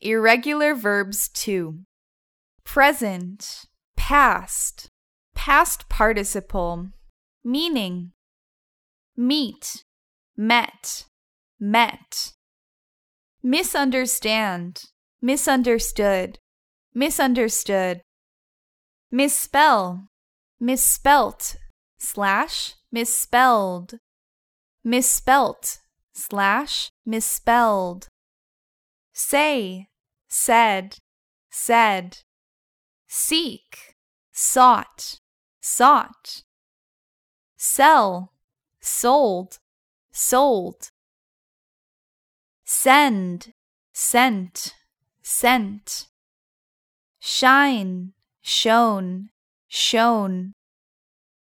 Irregular verbs 2. Present, past, past participle, meaning. Meet, met, met. Misunderstand, misunderstood, misunderstood. Misspell, misspelt, slash, misspelled, misspelt, slash, misspelled. Say, said, said. Seek, sought, sought. Sell, sold, sold. Send, sent, sent. Shine, shone, shone.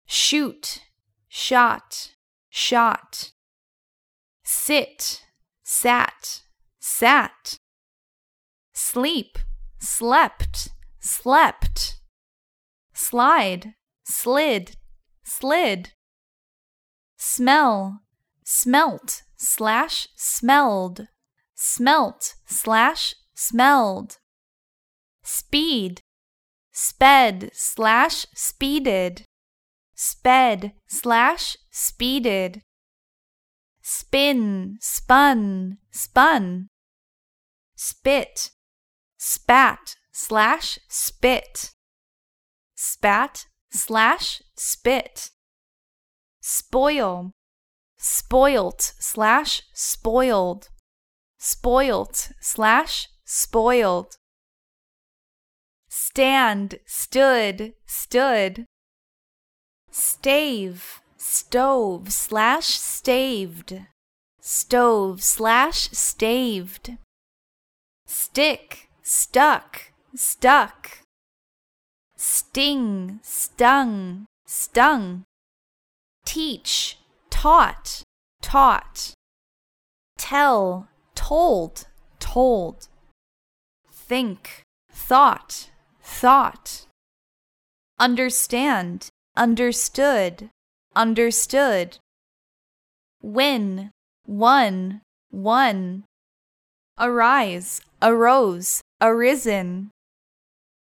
Shoot, shot, shot. Sit, sat, sat. Sleep, slept, slept. Slide, slid, slid. Smell, smelt, slash, smelled. Smelt, slash, smelled. Speed, sped, slash, speeded. Sped, slash, speeded spin, spun, spun. Spit, spat, slash, spit. Spat, slash, spit. Spoil, spoilt, slash, spoiled. Spoilt, slash, spoiled. Stand, stood, stood. Stave, stove slash staved, stove slash staved, stick, stuck, stuck, sting, stung, stung, teach, taught, taught, tell, told, told, think, thought, thought, understand, understood, understood. Win, won, won. Arise, arose, arisen.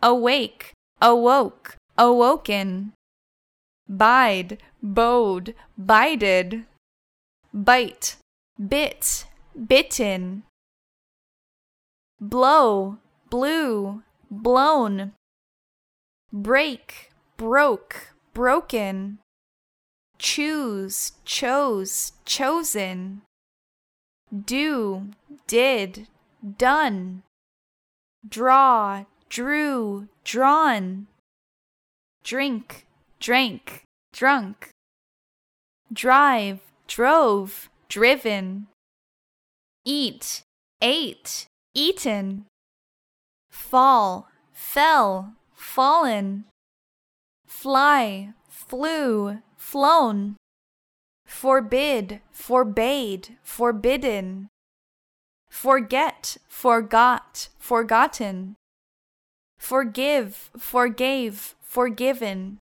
Awake, awoke, awoken. Bide, bode, bided. Bite, bit, bitten. Blow, blew, blown. Break, broke, broken choose, chose, chosen, do, did, done, draw, drew, drawn, drink, drank, drunk, drive, drove, driven, eat, ate, eaten, fall, fell, fallen, fly, flew, flown. Forbid, forbade, forbidden. Forget, forgot, forgotten. Forgive, forgave, forgiven.